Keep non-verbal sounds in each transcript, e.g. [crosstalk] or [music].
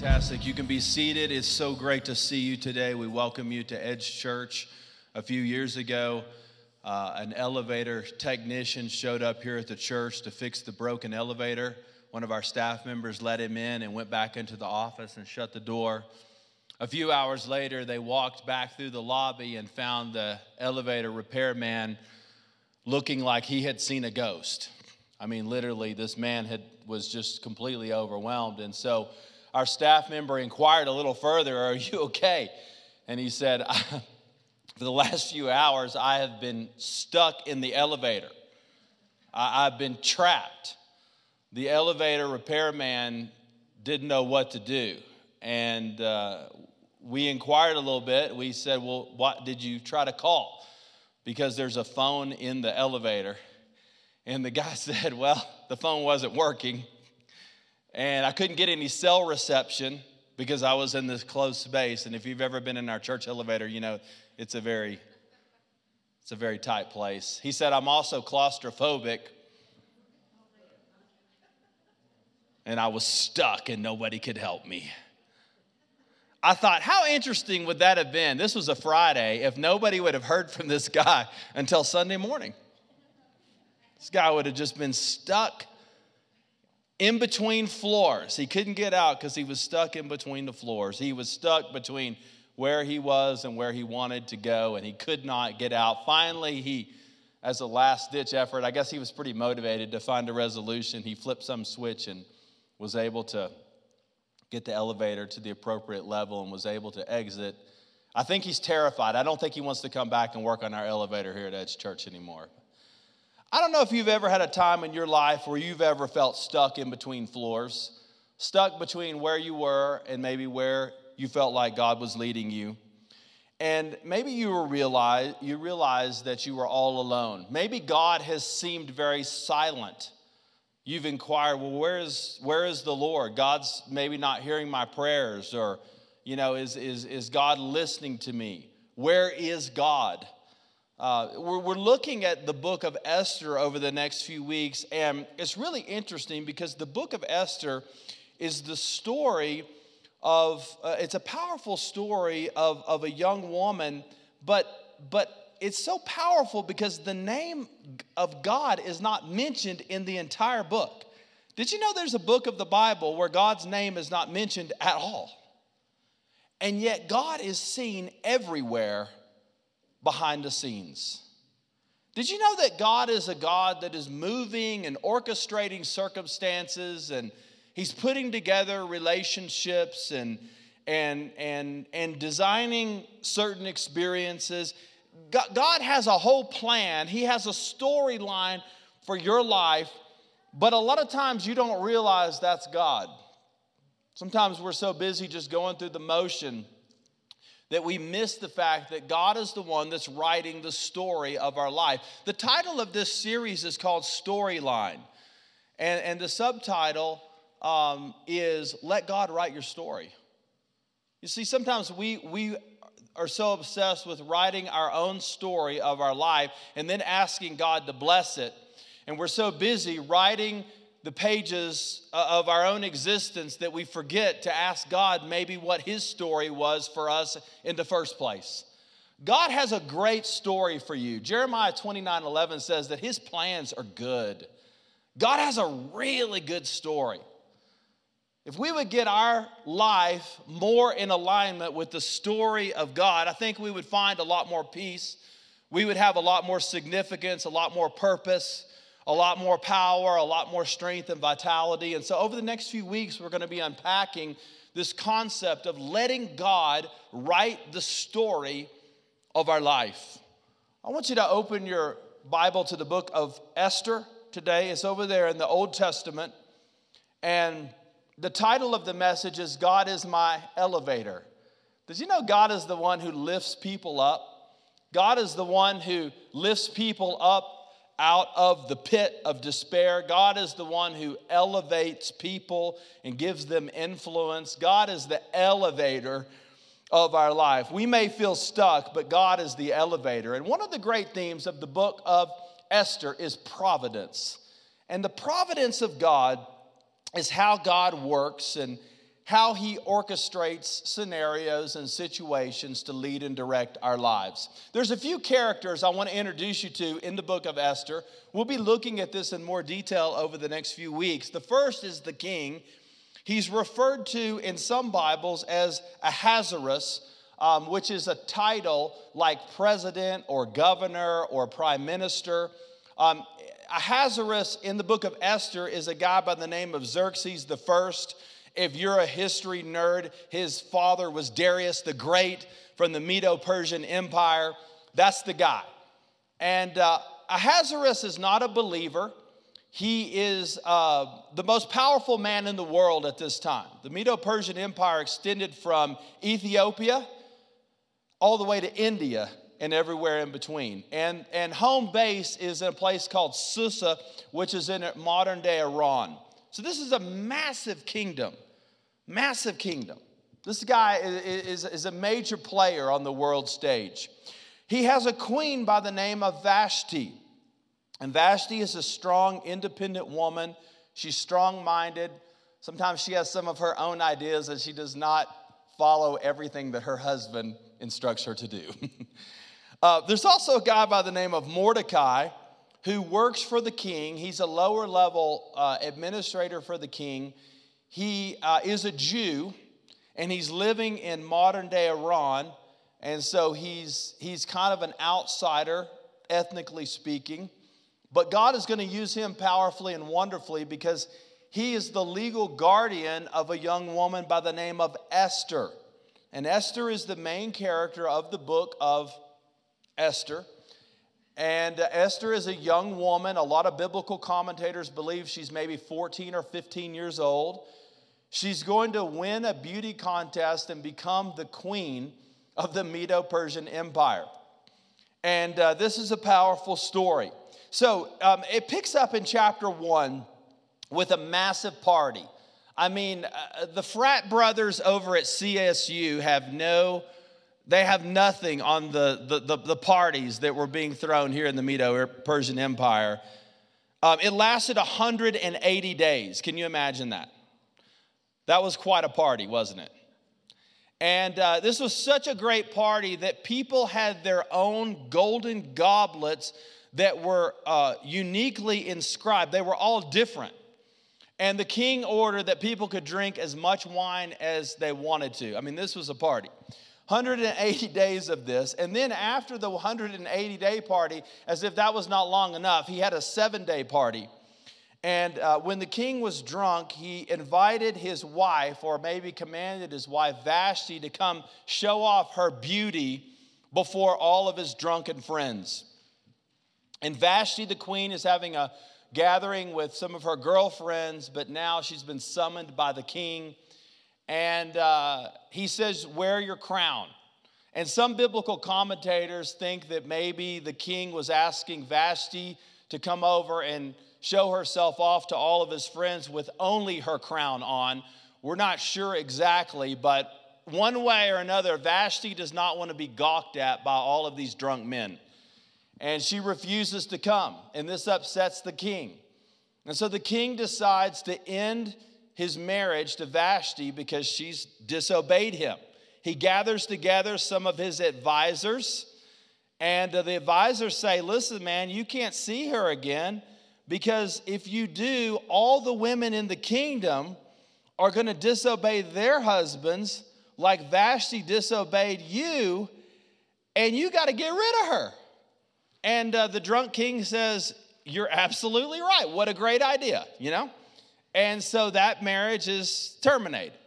Fantastic. You can be seated. It's so great to see you today. We welcome you to Edge Church. A few years ago, uh, an elevator technician showed up here at the church to fix the broken elevator. One of our staff members let him in and went back into the office and shut the door. A few hours later, they walked back through the lobby and found the elevator repairman looking like he had seen a ghost. I mean, literally, this man had, was just completely overwhelmed. And so our staff member inquired a little further, Are you [laughs] okay? And he said, For the last few hours, I have been stuck in the elevator. I, have been trapped. The elevator repairman didn't know what to do. And uh, we inquired a little bit. We said, Well, what did you try to call? Because there's a phone in the elevator. And the guy [laughs] said, Well, the phone wasn't working and I couldn't get any cell reception because I was in this closed space. And if you've ever been in our church elevator, you know it's a very it's a very tight place. He said, I'm also claustrophobic. And I was stuck and nobody could help me. I thought, how interesting would that have been? This was a Friday if nobody would have heard from this guy until Sunday morning. This guy would have just been stuck in between floors. He couldn't get out because he was stuck in between the floors. He was stuck between where he was and where he wanted to go, and he could not get out. Finally, he, as a last ditch effort, I guess he was pretty motivated to find a resolution. He flipped some switch and was able to get the elevator to the appropriate level and was able to exit. I think he's terrified. I don't think he wants to come back and work on our elevator here at Edge Church anymore. I don't know if you've ever had a time in your life where you've ever felt stuck in between floors, stuck between where you were and maybe where you felt like God was leading you. And maybe you realize you realize that you were all alone. Maybe God has seemed very silent. You've inquired, well, where is where is the Lord? God's maybe not hearing my prayers, or you know, is is is God listening to me? Where is God? Uh, we're, we're looking at the book of Esther over the next few weeks, and it's really interesting because the book of Esther is the story of, uh, it's a powerful story of, of a young woman, but, but it's so powerful because the name of God is not mentioned in the entire book. Did you know there's a book of the Bible where God's name is not mentioned at all? And yet God is seen everywhere behind the scenes. Did you know that God is a God that is moving and orchestrating circumstances and He's putting together relationships and, and, and, and designing certain experiences? God has a whole plan, He has a storyline for your life, but a lot of times you don't realize that's God. Sometimes we're so busy just going through the motion that we miss the fact that God is the one that's writing the story of our life. The title of this series is called Storyline, and, and the subtitle um, is Let God Write Your Story. You see, sometimes we, we are so obsessed with writing our own story of our life and then asking God to bless it. And we're so busy writing the pages of our own existence that we forget to ask God maybe what His story was for us in the first place. God has a great story for you. Jeremiah 29 11 says that His plans are good. God has a really good story. If we would get our life more in alignment with the story of God, I think we would find a lot more peace. We would have a lot more significance, a lot more purpose a lot more power, a lot more strength and vitality. And so, over the next few weeks, we're going to be unpacking this concept of letting God write the story of our life. I want you to open your Bible to the book of Esther today. It's over there in the Old Testament. And the title of the message is God is my elevator. Did you know God is the one who lifts people up? God is the one who lifts people up out of the pit of despair. God is the one who elevates people and gives them influence. God is the elevator of our life. We may feel stuck, but God is the elevator. And one of the great themes of the book of Esther is providence. And the providence of God is how God works and how he orchestrates scenarios and situations to lead and direct our lives. There's a few characters I want to introduce you to in the book of Esther. We'll be looking at this in more detail over the next few weeks. The first is the king. He's referred to in some Bibles as Ahasuerus, um, which is a title like president or governor or prime minister. Um, Ahasuerus in the book of Esther is a guy by the name of Xerxes the first. If you're a history nerd, his father was Darius the Great from the Medo Persian Empire. That's the guy. And uh, Ahasuerus is not a believer. He is uh, the most powerful man in the world at this time. The Medo Persian Empire extended from Ethiopia all the way to India and everywhere in between. And, and home base is in a place called Susa, which is in modern day Iran. So this is a massive kingdom, massive kingdom. This guy is, is, a major player on the world stage. He has a queen by the name of Vashti. And Vashti is a strong, independent woman. She's strong minded. Sometimes she has some of her own ideas and she does not follow everything that her husband instructs her to do. [laughs] uh, there's also a guy by the name of Mordecai who works for the king. He's a lower level uh, administrator for the king. He uh, is a Jew and he's living in modern day Iran. And so he's, he's kind of an outsider, ethnically speaking. But God is going to use him powerfully and wonderfully because he is the legal guardian of a young woman by the name of Esther. And Esther is the main character of the book of Esther. And uh, Esther is a young woman. A lot of biblical commentators believe she's maybe 14 or 15 years old. She's going to win a beauty contest and become the queen of the Medo Persian Empire. And uh, this is a powerful story. So um, it picks up in chapter one with a massive party. I mean, uh, the frat brothers over at CSU have no they have nothing on the, the, the, the parties that were being thrown here in the Medo Persian Empire. Um, it lasted 180 days. Can you imagine that? That was quite a party, wasn't it? And uh, this was such a great party that people had their own golden goblets that were uh, uniquely inscribed. They were all different. And the king ordered that people could drink as much wine as they wanted to. I mean, this was a party. 180 days of this. And then after the 180 day party, as if that was not long enough, he had a seven day party. And uh, when the king was drunk, he invited his wife, or maybe commanded his wife, Vashti, to come show off her beauty before all of his drunken friends. And Vashti, the queen, is having a gathering with some of her girlfriends, but now she's been summoned by the king and uh, he says, Wear your crown. And some biblical commentators think that maybe the king was asking Vashti to come over and show herself off to all of his friends with only her crown on. We're not sure exactly, but one way or another, Vashti does not want to be gawked at by all of these drunk men. And she refuses to come, and this upsets the king. And so the king decides to end his marriage to Vashti because she's disobeyed him. He gathers together some of his advisors, and the advisors say, Listen, man, you can't see her again because if you do, all the women in the kingdom are going to disobey their husbands like Vashti disobeyed you, and you got to get rid of her. And uh, the drunk king says, You're absolutely right. What a great idea, you know? And so that marriage is terminated.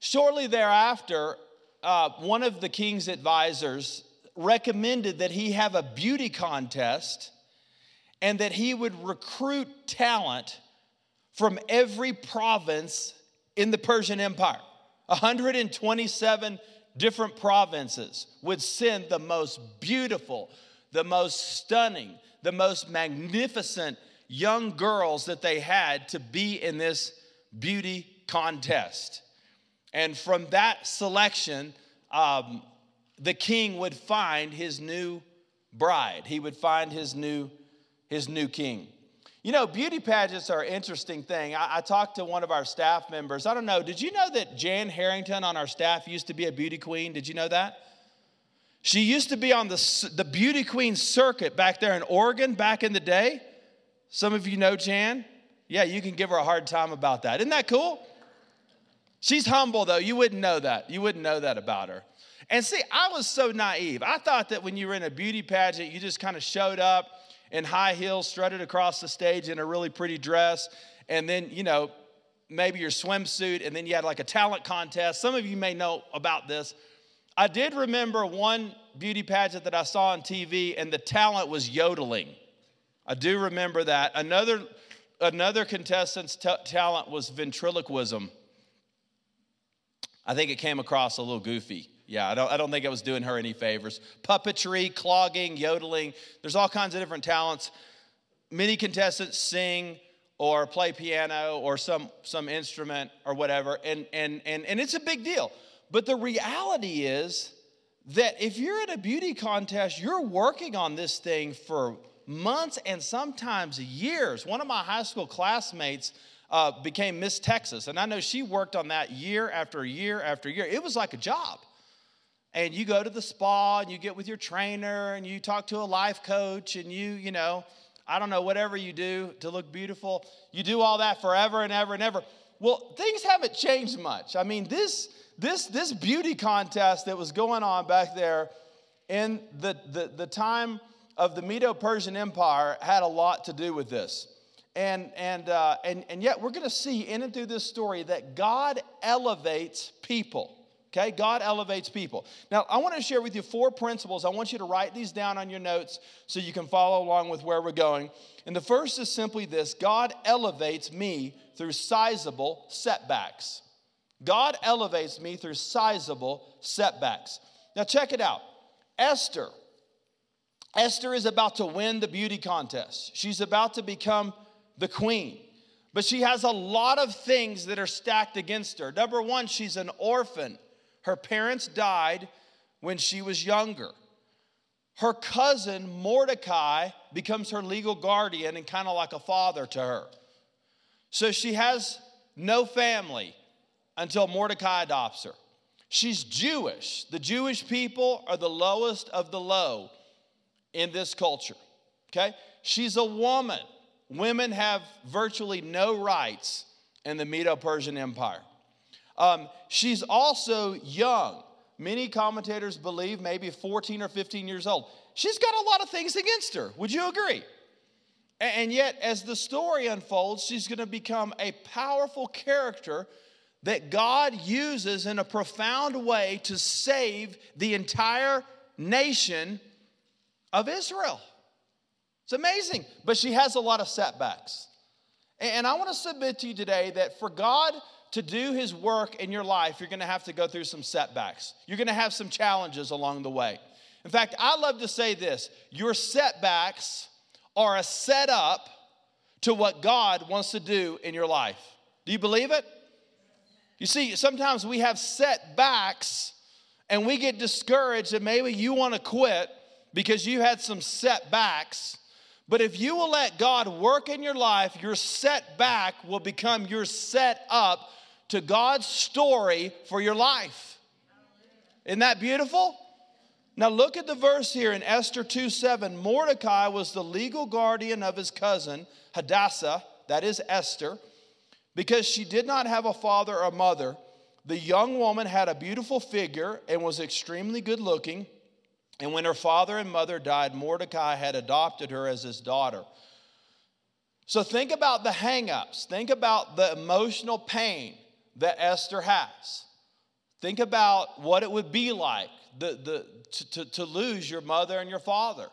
Shortly thereafter, uh, one of the king's advisors recommended that he have a beauty contest and that he would recruit talent from every province in the Persian Empire. 127 different provinces would send the most beautiful, the most stunning, the most magnificent young girls that they had to be in this beauty contest. And from that selection, um, the king would find his new bride. He would find his new, his new king. You know, beauty pageants are an interesting thing. I, I, talked to one of our staff members. I don't know, did you know that Jan Harrington on our staff used to be a beauty queen? Did you know that? She used to be on the, the beauty queen circuit back there in Oregon back in the day. Some of you know Jan. Yeah, you can give her a hard time about that. Isn't that cool? She's humble, though. You wouldn't know that. You wouldn't know that about her. And see, I was so naive. I thought that when you were in a beauty pageant, you just kind of showed up in high heels, strutted across the stage in a really pretty dress, and then, you know, maybe your swimsuit, and then you had like a talent contest. Some of you may know about this. I did remember one beauty pageant that I saw on TV, and the talent was yodeling. I do remember that. Another, another contestant's t- talent was ventriloquism. I think it came across a little goofy. Yeah, I don't, I don't think it was doing her any favors. Puppetry, clogging, yodeling, there's all kinds of different talents. Many contestants sing or play piano or some, some instrument or whatever, and, and, and, and it's a big deal. But the reality is that if you're in a beauty contest, you're working on this thing for months and sometimes years. One of my high school classmates uh, became Miss Texas, and I know she worked on that year after year after year. It was like a job and you go to the spa and you get with your trainer and you talk to a life coach and you, you know, I don't know, whatever you do to look beautiful, you do all that forever and ever and ever. Well, things haven't changed much. I mean, this this this beauty contest that was going on back there in the, the, the time of the Medo-Persian Empire had a lot to do with this. And, and, uh, and, and yet we're going to see in and through this story that God elevates people. Okay, God elevates people. Now, I want to share with you four principles. I want you to write these down on your notes so you can follow along with where we're going. And the first is simply this God elevates me through sizable setbacks. God elevates me through sizable setbacks. Now, check it out Esther. Esther is about to win the beauty contest, she's about to become the queen. But she has a lot of things that are stacked against her. Number one, she's an orphan. Her parents died when she was younger. Her cousin Mordecai becomes her legal guardian and kind of like a father to her. So she has no family until Mordecai adopts her. She's Jewish. The Jewish people are the lowest of the low in this culture. Okay? She's a woman. Women have virtually no rights in the Medo Persian Empire. Um, she's also young. Many commentators believe maybe 14 or 15 years old. She's got a lot of things against her. Would you agree? And yet, as the story unfolds, she's going to become a powerful character that God uses in a profound way to save the entire nation of Israel. It's amazing. But she has a lot of setbacks. And I want to submit to you today that for God to do his work in your life, you're gonna have to go through some setbacks. You're gonna have some challenges along the way. In fact, I love to say this your setbacks are a setup to what God wants to do in your life. Do you believe it? You see, sometimes we have setbacks and we get discouraged and maybe you want to quit because you had some setbacks. But if you will let God work in your life, your setback will become your set up to God's story for your life. Isn't that beautiful? Now look at the verse here in Esther 2 7. Mordecai was the legal guardian of his cousin, Hadassah, that is Esther, because she did not have a father or mother. The young woman had a beautiful figure and was extremely good looking. And when her father and mother died, Mordecai had adopted her as his daughter. So think about the hangups, think about the emotional pain that Esther has. Think about what it would be like the, the, to, to, to lose your mother and your father.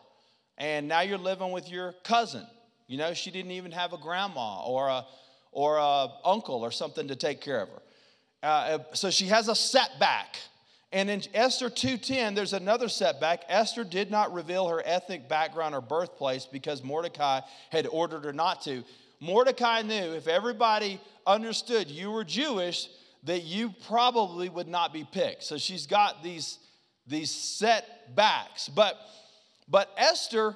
And now you're living with your cousin. You know, she didn't even have a grandma or a, or a uncle or something to take care of her. Uh, so she has a setback. And in Esther 2:10, there's another setback. Esther did not reveal her ethnic background or birthplace because Mordecai had ordered her not to. Mordecai knew if everybody understood you were Jewish, that you probably would not be picked. So she's got these, these setbacks. But, but Esther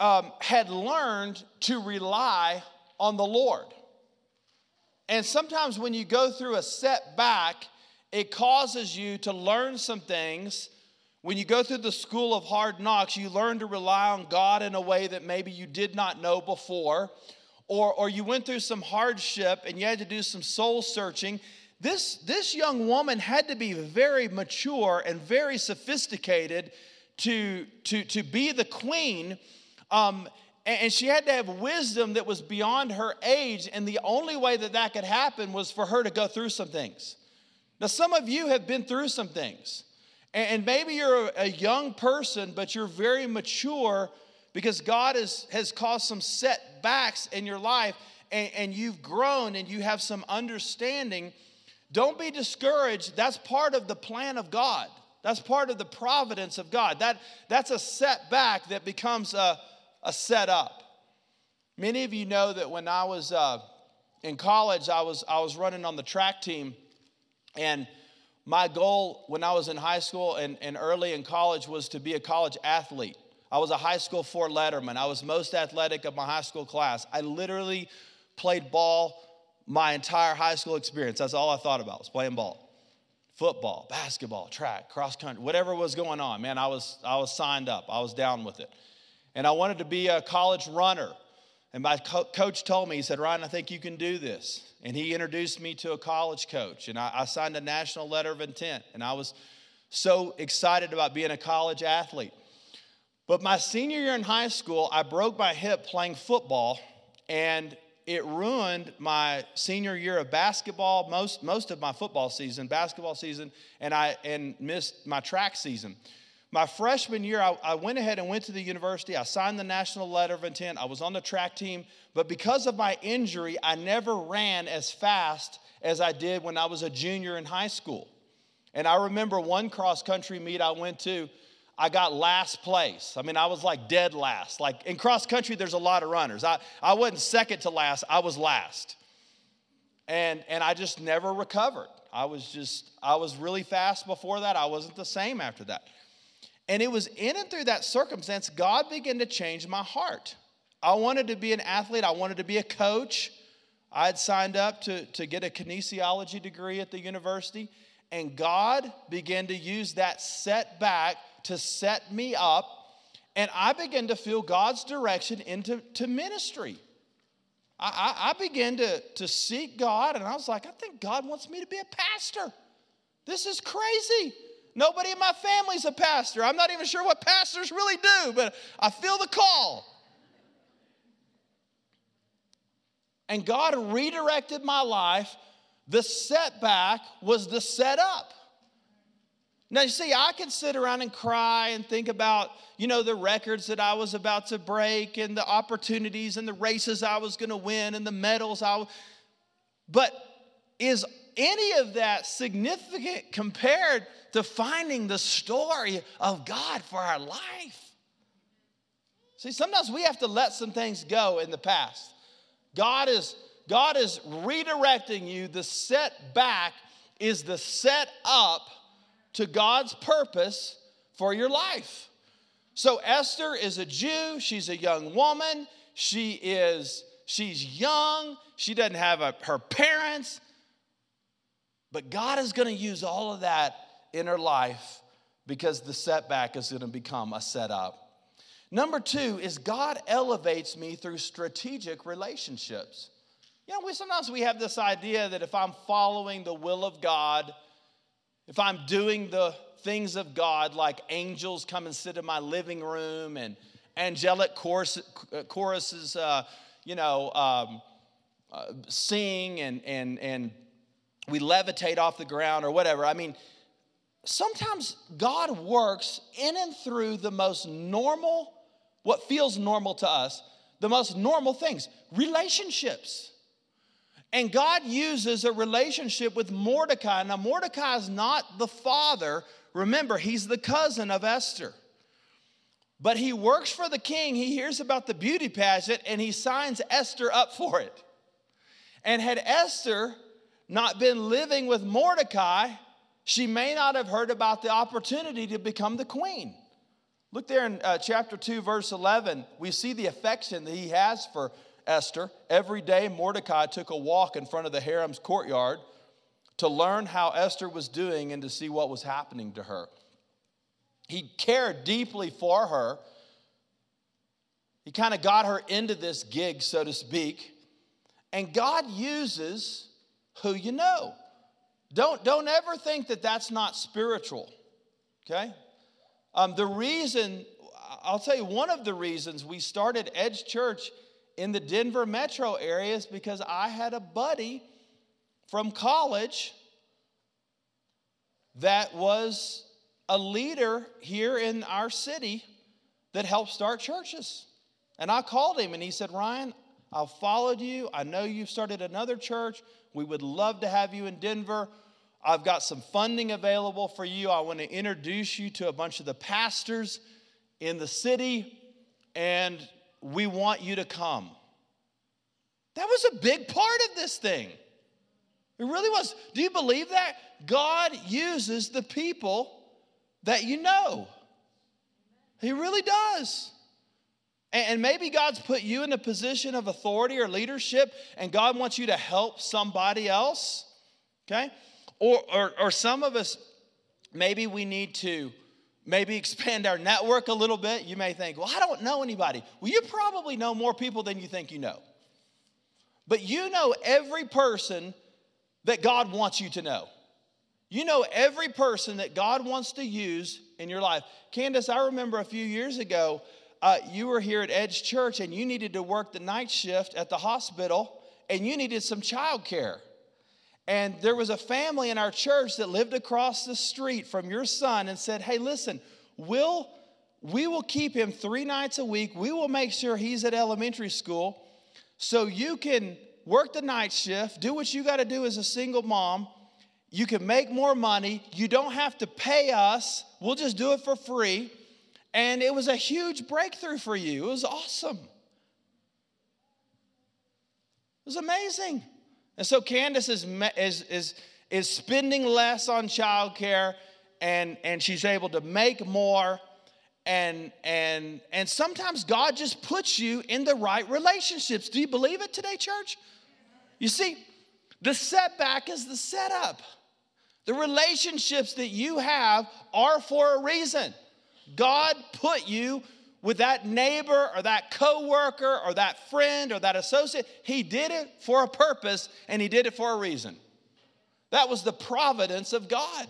um, had learned to rely on the Lord. And sometimes when you go through a setback, it causes you to learn some things. When you go through the school of hard knocks, you learn to rely on God in a way that maybe you did not know before. Or, or you went through some hardship and you had to do some soul searching. This, this young woman had to be very mature and very sophisticated to, to, to be the queen. Um, and she had to have wisdom that was beyond her age. And the only way that that could happen was for her to go through some things. Now, some of you have been through some things. And maybe you're a young person, but you're very mature because God has, has caused some setbacks in your life and, and you've grown and you have some understanding. Don't be discouraged. That's part of the plan of God. That's part of the providence of God. That, that's a setback that becomes a, a setup. Many of you know that when I was uh, in college, I was, I was running on the track team. And my goal when I was in high school and, and early in college was to be a college athlete. I was a high school four letterman. I was most athletic of my high school class. I literally played ball my entire high school experience. That's all I thought about was playing ball football, basketball, track, cross country, whatever was going on, man, I was, I was signed up. I was down with it. And I wanted to be a college runner. And my co- coach told me, he said, Ryan, I think you can do this. And he introduced me to a college coach. And I, I signed a national letter of intent. And I was so excited about being a college athlete. But my senior year in high school, I broke my hip playing football. And it ruined my senior year of basketball, most, most of my football season, basketball season, and I and missed my track season. My freshman year, I, I, went ahead and went to the university. I signed the national letter of intent. I was on the track team, but because of my injury, I never ran as fast as I did when I was a junior in high school. And I remember one cross country meet I went to, I got last place. I mean, I was like dead last. Like in cross country, there's a lot of runners. I, I wasn't second to last, I was last. And, and I just never recovered. I was just, I was really fast before that. I wasn't the same after that. And it was in and through that circumstance, God began to change my heart. I wanted to be an athlete, I wanted to be a coach. I had signed up to, to get a kinesiology degree at the university, and God began to use that setback to set me up, and I began to feel God's direction into to ministry. I, I, began to, to seek God, and I was like, I think God wants me to be a pastor. This is crazy. Nobody in my family's a pastor. I'm not even sure what pastors really do, but I feel the call. And God redirected my life. The setback was the setup. Now, you see, I can sit around and cry and think about, you know, the records that I was about to break and the opportunities and the races I was going to win and the medals I w- But is any of that significant compared to finding the story of God for our life? See, sometimes we have to let some things go in the past. God is God is redirecting you. The setback is the set up to God's purpose for your life. So Esther is a Jew, she's a young woman, she is she's young, she doesn't have a, her parents, but God is going to use all of that in her life because the setback is going to become a setup. Number two is God elevates me through strategic relationships. You know, we sometimes we have this idea that if I'm following the will of God, if I'm doing the things of God, like angels come and sit in my living room and angelic chorus, choruses, uh, you know, um, uh, sing and, and, and we levitate off the ground or whatever. I mean, sometimes God works in and through the most normal, what feels normal to us, the most normal things, relationships. And God uses a relationship with Mordecai. Now, Mordecai is not the father. Remember, he's the cousin of Esther. But he works for the king. He hears about the beauty pageant and he signs Esther up for it. And had Esther not been living with Mordecai, she may not have heard about the opportunity to become the queen. Look there in uh, chapter 2, verse 11. We see the affection that he has for Esther, every day Mordecai took a walk in front of the harem's courtyard to learn how Esther was doing and to see what was happening to her. He cared deeply for her. He kind of got her into this gig, so to speak. And God uses who you know. Don't, don't ever think that that's not spiritual, okay? Um, the reason, I'll tell you, one of the reasons we started Edge Church in the Denver metro area is because I had a buddy from college that was a leader here in our city that helped start churches. And I called him and he said, Ryan, I've followed you. I know you've started another church. We would love to have you in Denver. I've got some funding available for you. I want to introduce you to a bunch of the pastors in the city, and we want you to come. That was a big part of this thing. It really was. Do you believe that? God uses the people that you know. He really does. And maybe God's put you in a position of authority or leadership, and God wants you to help somebody else. Okay? Or, or, or some of us, maybe we need to maybe expand our network a little bit. You may think, well, I don't know anybody. Well, you probably know more people than you think you know. But you know every person that God wants you to know. You know every person that God wants to use in your life. Candace, I remember a few years ago, uh, you were here at Edge Church and you needed to work the night shift at the hospital and you needed some child care. And there was a family in our church that lived across the street from your son and said, Hey, listen, we'll, we will keep him three nights a week. We will make sure he's at elementary school so you can work the night shift, do what you got to do as a single mom. You can make more money. You don't have to pay us. We'll just do it for free. And it was a huge breakthrough for you. It was awesome. It was amazing. And so Candace is, is, is, is spending less on childcare and, and she's able to make more. And, and, and sometimes God just puts you in the right relationships. Do you believe it today, church? You see, the setback is the setup. The relationships that you have are for a reason. God put you with that neighbor or that coworker or that friend or that associate. He did it for a purpose and he did it for a reason. That was the providence of God.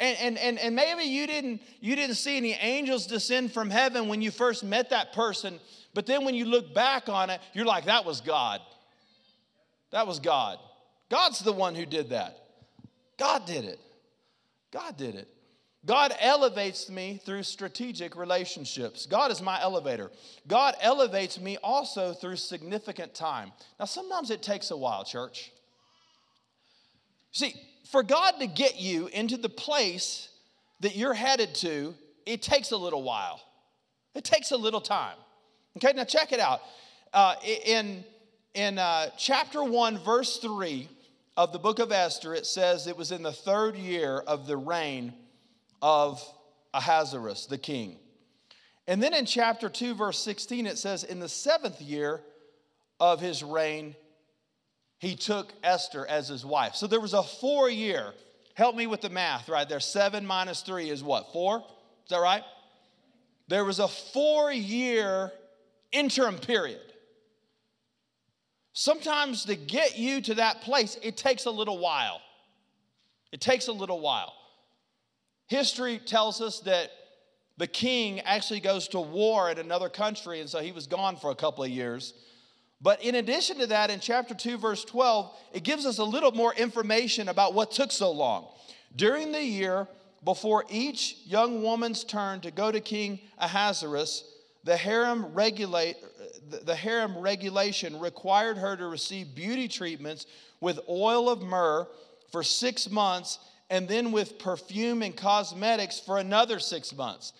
And, and, and, and maybe you didn't, you didn't see any angels descend from heaven when you first met that person, but then when you look back on it, you're like, that was God. That was God. God's the one who did that. God did it. God did it. God elevates me through strategic relationships. God is my elevator. God elevates me also through significant time. Now, sometimes it takes a while, church. See, for God to get you into the place that you're headed to, it takes a little while. It takes a little time. Okay, now check it out. Uh, in in uh, chapter 1, verse 3 of the book of Esther, it says it was in the third year of the reign of Ahasuerus, the king. And then in chapter 2, verse 16, it says, In the seventh year of his reign, he took Esther as his wife. So there was a four year, help me with the math right there. Seven minus three is what? Four? Is that right? There was a four year interim period. Sometimes to get you to that place, it takes a little while. It takes a little while. History tells us that the king actually goes to war in another country, and so he was gone for a couple of years. But in addition to that, in chapter 2, verse 12, it gives us a little more information about what took so long. During the year before each young woman's turn to go to King Ahasuerus, the harem, regulate, the harem regulation required her to receive beauty treatments with oil of myrrh for six months and then with perfume and cosmetics for another six months.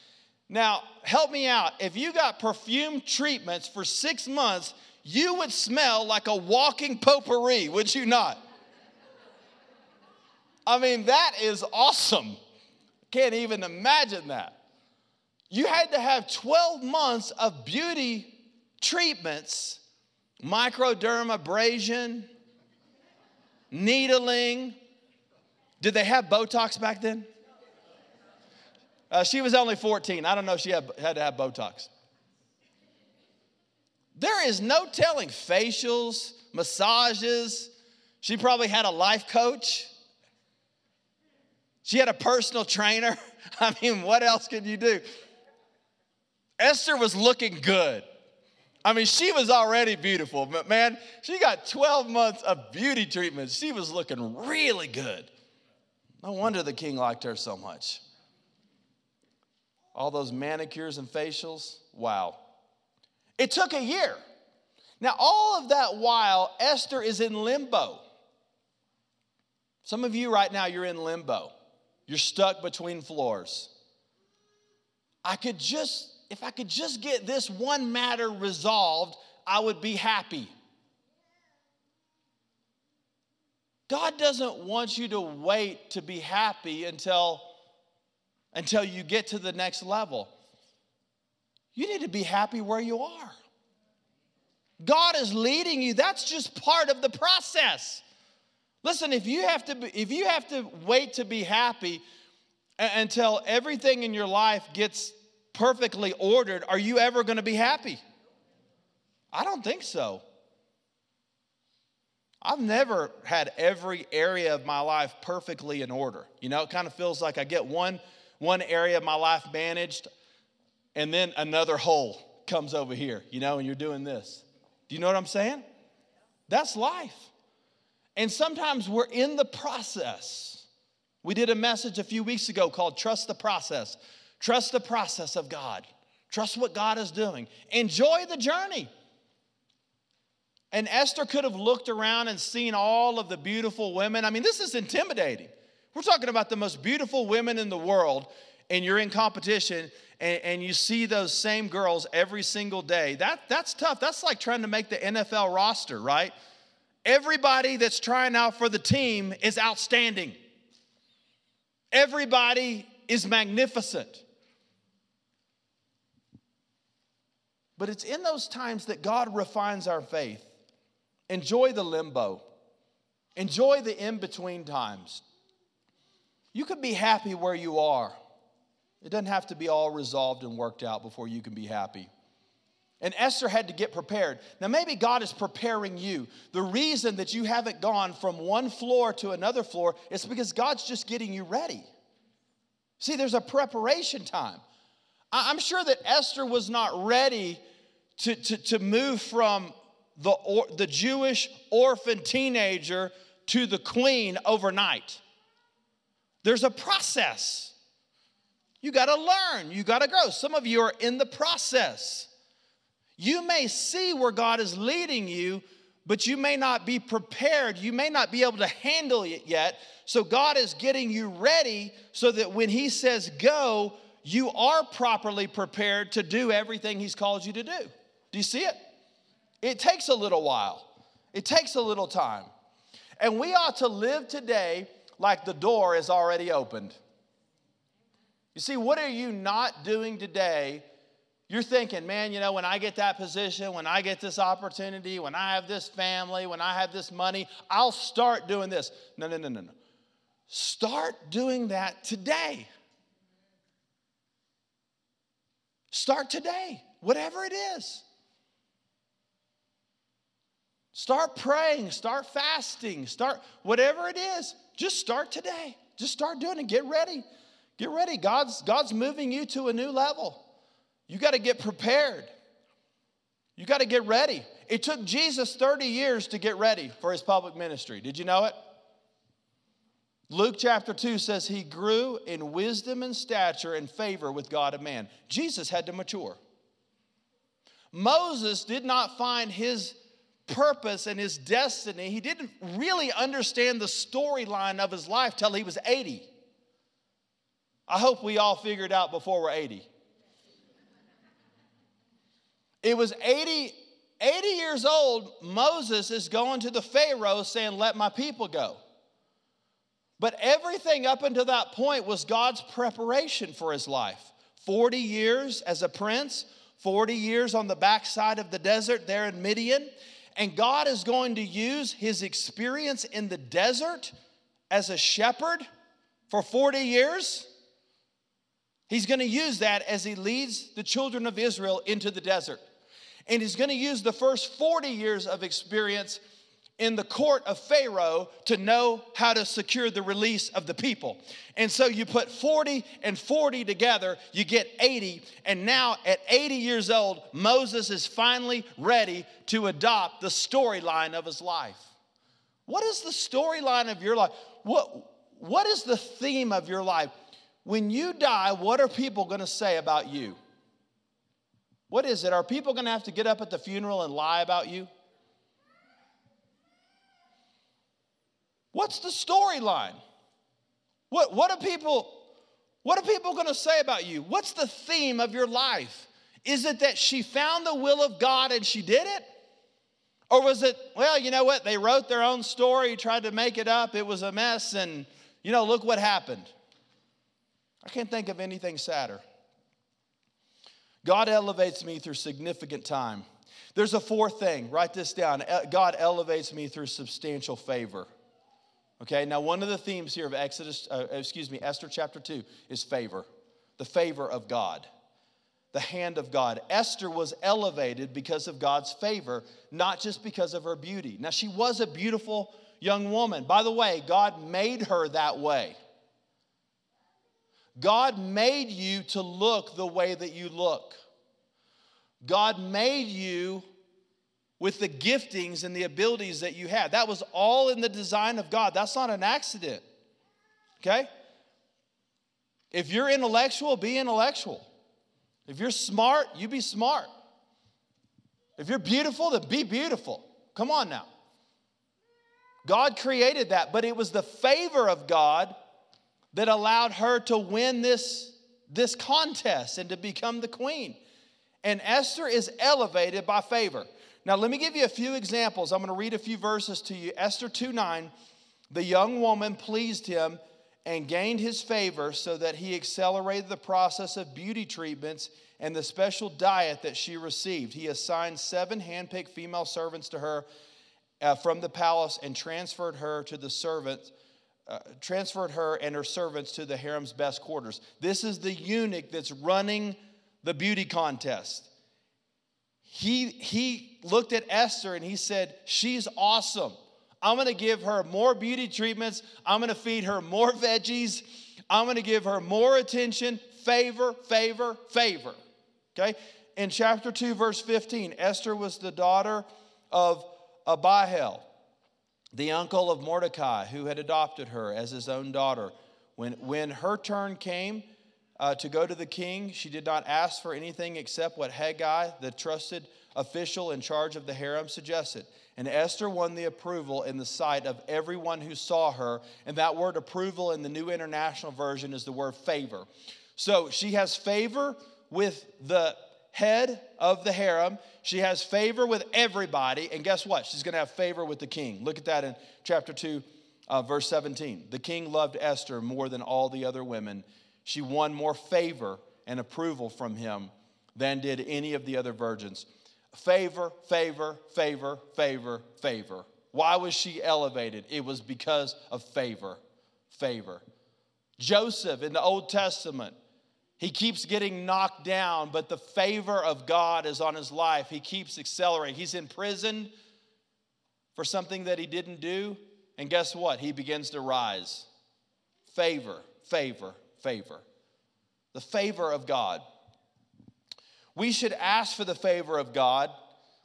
Now, help me out. If you got perfume treatments for six months, you would smell like a walking potpourri, would you not? I mean, that is awesome. Can't even imagine that. You had to have 12 months of beauty treatments microdermabrasion, needling. Did they have Botox back then? Uh, she was only 14. I don't know if she had, had to have Botox. There is no telling facials, massages. She probably had a life coach. She had a personal trainer. [laughs] I mean, what else could you do? Esther was looking good. I mean, she was already beautiful, but man, she got 12 months of beauty treatments. She was looking really good. No wonder the king liked her so much. All those manicures and facials, wow. It took a year. Now, all of that while, Esther is in limbo. Some of you right now, you're in limbo. You're stuck between floors. I could just, if I could just get this one matter resolved, I would be happy. God doesn't want you to wait to be happy until, until you get to the next level. You need to be happy where you are. God is leading you. That's just part of the process. Listen, if you have to, if you have to wait to be happy uh, until everything in your life gets perfectly ordered, are you ever going to be happy? I don't think so. I've never had every area of my life perfectly in order. You know, it kind of feels like I get one, one area of my life managed, and then another hole comes over here, you know, and you're doing this. Do you know what I'm saying? That's life. And sometimes we're in the process. We did a message a few weeks ago called Trust the Process. Trust the process of God. Trust what God is doing. Enjoy the journey. And Esther could have looked around and seen all of the beautiful women. I mean, this is intimidating. We're talking about the most beautiful women in the world, and you're in competition, and, and, you see those same girls every single day. That, that's tough. That's like trying to make the NFL roster, right? Everybody that's trying out for the team is outstanding. Everybody is magnificent. But it's in those times that God refines our faith. Enjoy the limbo, enjoy the in between times. You can be happy where you are. It doesn't have to be all resolved and worked out before you can be happy. And Esther had to get prepared. Now, maybe God is preparing you. The reason that you haven't gone from one floor to another floor is because God's just getting you ready. See, there's a preparation time. I'm sure that Esther was not ready to, to, to move from the, or, the Jewish orphan teenager to the queen overnight. There's a process. You got to learn, you got to grow. Some of you are in the process. You may see where God is leading you, but you may not be prepared. You may not be able to handle it yet. So God is getting you ready so that when He says go, you are properly prepared to do everything He's called you to do. Do you see it? It takes a little while, it takes a little time. And we ought to live today like the door is already opened. You see, what are you not doing today you're thinking, man, you know, when I get that position, when I get this opportunity, when I have this family, when I have this money, I'll start doing this. No, no, no, no, no. Start doing that today. Start today, whatever it is. Start praying, start fasting, start whatever it is. Just start today. Just start doing it. Get ready. Get ready. God's, God's moving you to a new level. You got to get prepared. You got to get ready. It took Jesus 30 years to get ready for his public ministry. Did you know it? Luke chapter 2 says he grew in wisdom and stature and favor with God and man. Jesus had to mature. Moses did not find his purpose and his destiny. He didn't really understand the storyline of his life till he was 80. I hope we all figured out before we're 80. It was 80, 80 years old. Moses is going to the Pharaoh saying, Let my people go. But everything up until that point was God's preparation for his life 40 years as a prince, 40 years on the backside of the desert there in Midian. And God is going to use his experience in the desert as a shepherd for 40 years. He's going to use that as he leads the children of Israel into the desert. And he's going to use the first 40 years of experience in the court of Pharaoh to know how to secure the release of the people. And so you put 40 and 40 together, you get 80. And now at 80 years old, Moses is finally ready to adopt the storyline of his life. What is the storyline of your life? What, what is the theme of your life? When you die, what are people going to say about you? What is it? Are people going to have to get up at the funeral and lie about you? What's the storyline? What, what are people what are people going to say about you? What's the theme of your life? Is it that she found the will of God and she did it? Or was it, well, you know what? They wrote their own story, tried to make it up, it was a mess, and you know, look what happened. I can't think of anything sadder. God elevates me through significant time. There's a fourth thing, write this down. God elevates me through substantial favor. Okay, now one of the themes here of Exodus, uh, excuse me, Esther chapter 2 is favor, the favor of God, the hand of God. Esther was elevated because of God's favor, not just because of her beauty. Now, she was a beautiful young woman. By the way, God made her that way. God made you to look the way that you look. God made you with the giftings and the abilities that you had. That was all in the design of God. That's not an accident. Okay? If you're intellectual, be intellectual. If you're smart, you be smart. If you're beautiful, then be beautiful. Come on now. God created that, but it was the favor of God that allowed her to win this, this contest and to become the queen. And Esther is elevated by favor. Now, let me give you a few examples. I'm going to read a few verses to you. Esther 2 9, the young woman pleased him and gained his favor so that he accelerated the process of beauty treatments and the special diet that she received. He assigned seven handpicked female servants to her uh, from the palace and transferred her to the servants. Uh, transferred her and her servants to the harem's best quarters. This is the eunuch that's running the beauty contest he, he looked at Esther and he said, She's awesome. I'm gonna give her more beauty treatments. I'm gonna feed her more veggies. I'm gonna give her more attention, favor, favor, favor. Okay? In chapter 2, verse 15, Esther was the daughter of Abihail, the uncle of Mordecai, who had adopted her as his own daughter. When, when her turn came, uh, to go to the king. She did not ask for anything except what Hegai, the trusted official in charge of the harem, suggested. And Esther won the approval in the sight of everyone who saw her. And that word approval in the New International Version is the word favor. So she has favor with the head of the harem. She has favor with everybody. And guess what? She's going to have favor with the king. Look at that in chapter 2, uh, verse 17. The king loved Esther more than all the other women she won more favor and approval from him than did any of the other virgins. Favor, favor, favor, favor, favor. Why was she elevated? It was because of favor, favor. Joseph in the Old Testament, he keeps getting knocked down, but the favor of God is on his life. He keeps accelerating. He's in prison for something that he didn't do, and guess what? He begins to rise. Favor, favor, favor. The favor of God. We should ask for the favor of God.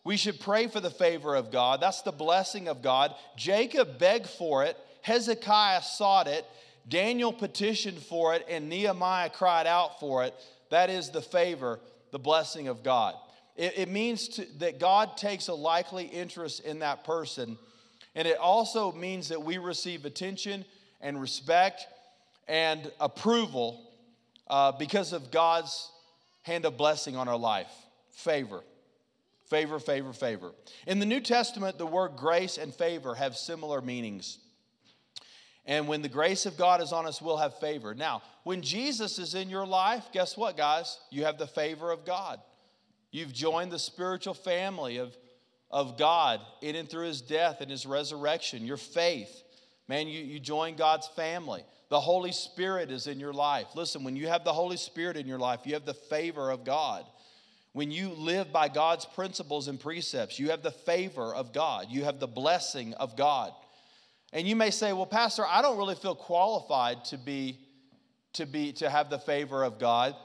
We should pray for the favor of God. That's the blessing of God. Jacob begged for it, Hezekiah sought it, Daniel petitioned for it, and Nehemiah cried out for it. That is the favor, the blessing of God. It, it means to, that God takes a likely interest in that person, and it also means that we receive attention and respect and approval uh, because of God's hand of blessing on our life. Favor. Favor, favor, favor. In the New Testament, the word grace and favor have similar meanings. And when the grace of God is on us, we'll have favor. Now, when Jesus is in your life, guess what, guys? You have the favor of God. You've joined the spiritual family of, of God in and through his death and his resurrection, your faith. Man, you, you join God's family. The Holy Spirit is in your life. Listen, when you have the Holy Spirit in your life, you have the favor of God. When you live by God's principles and precepts, you have the favor of God. You have the blessing of God. And you may say, "Well, pastor, I don't really feel qualified to be to be to have the favor of God."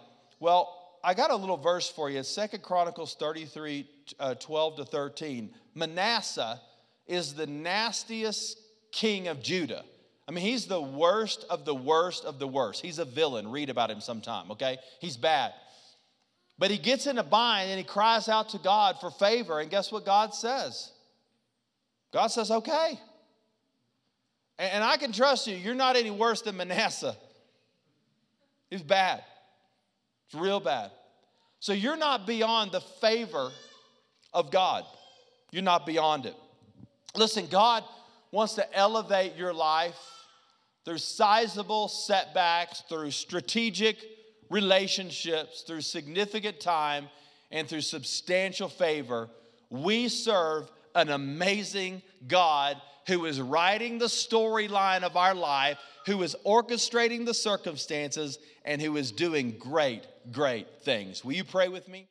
Well, I got a little verse for you. Second Chronicles 33, uh, 12 to 13. Manasseh is the nastiest king of Judah. I mean, he's the worst of the worst of the worst. He's a villain. Read about him sometime, okay? He's bad. But he gets in a bind and he cries out to God for favor. And guess what God says? God says, okay. And I can trust you, you're not any worse than Manasseh. He's bad. It's real bad. So you're not beyond the favor of God. You're not beyond it. Listen, God wants to elevate your life through sizable setbacks, through strategic relationships, through significant time, and through substantial favor. We serve an amazing God who is writing the storyline of our life, who is orchestrating the circumstances, and who is doing great, great things. Will you pray with me?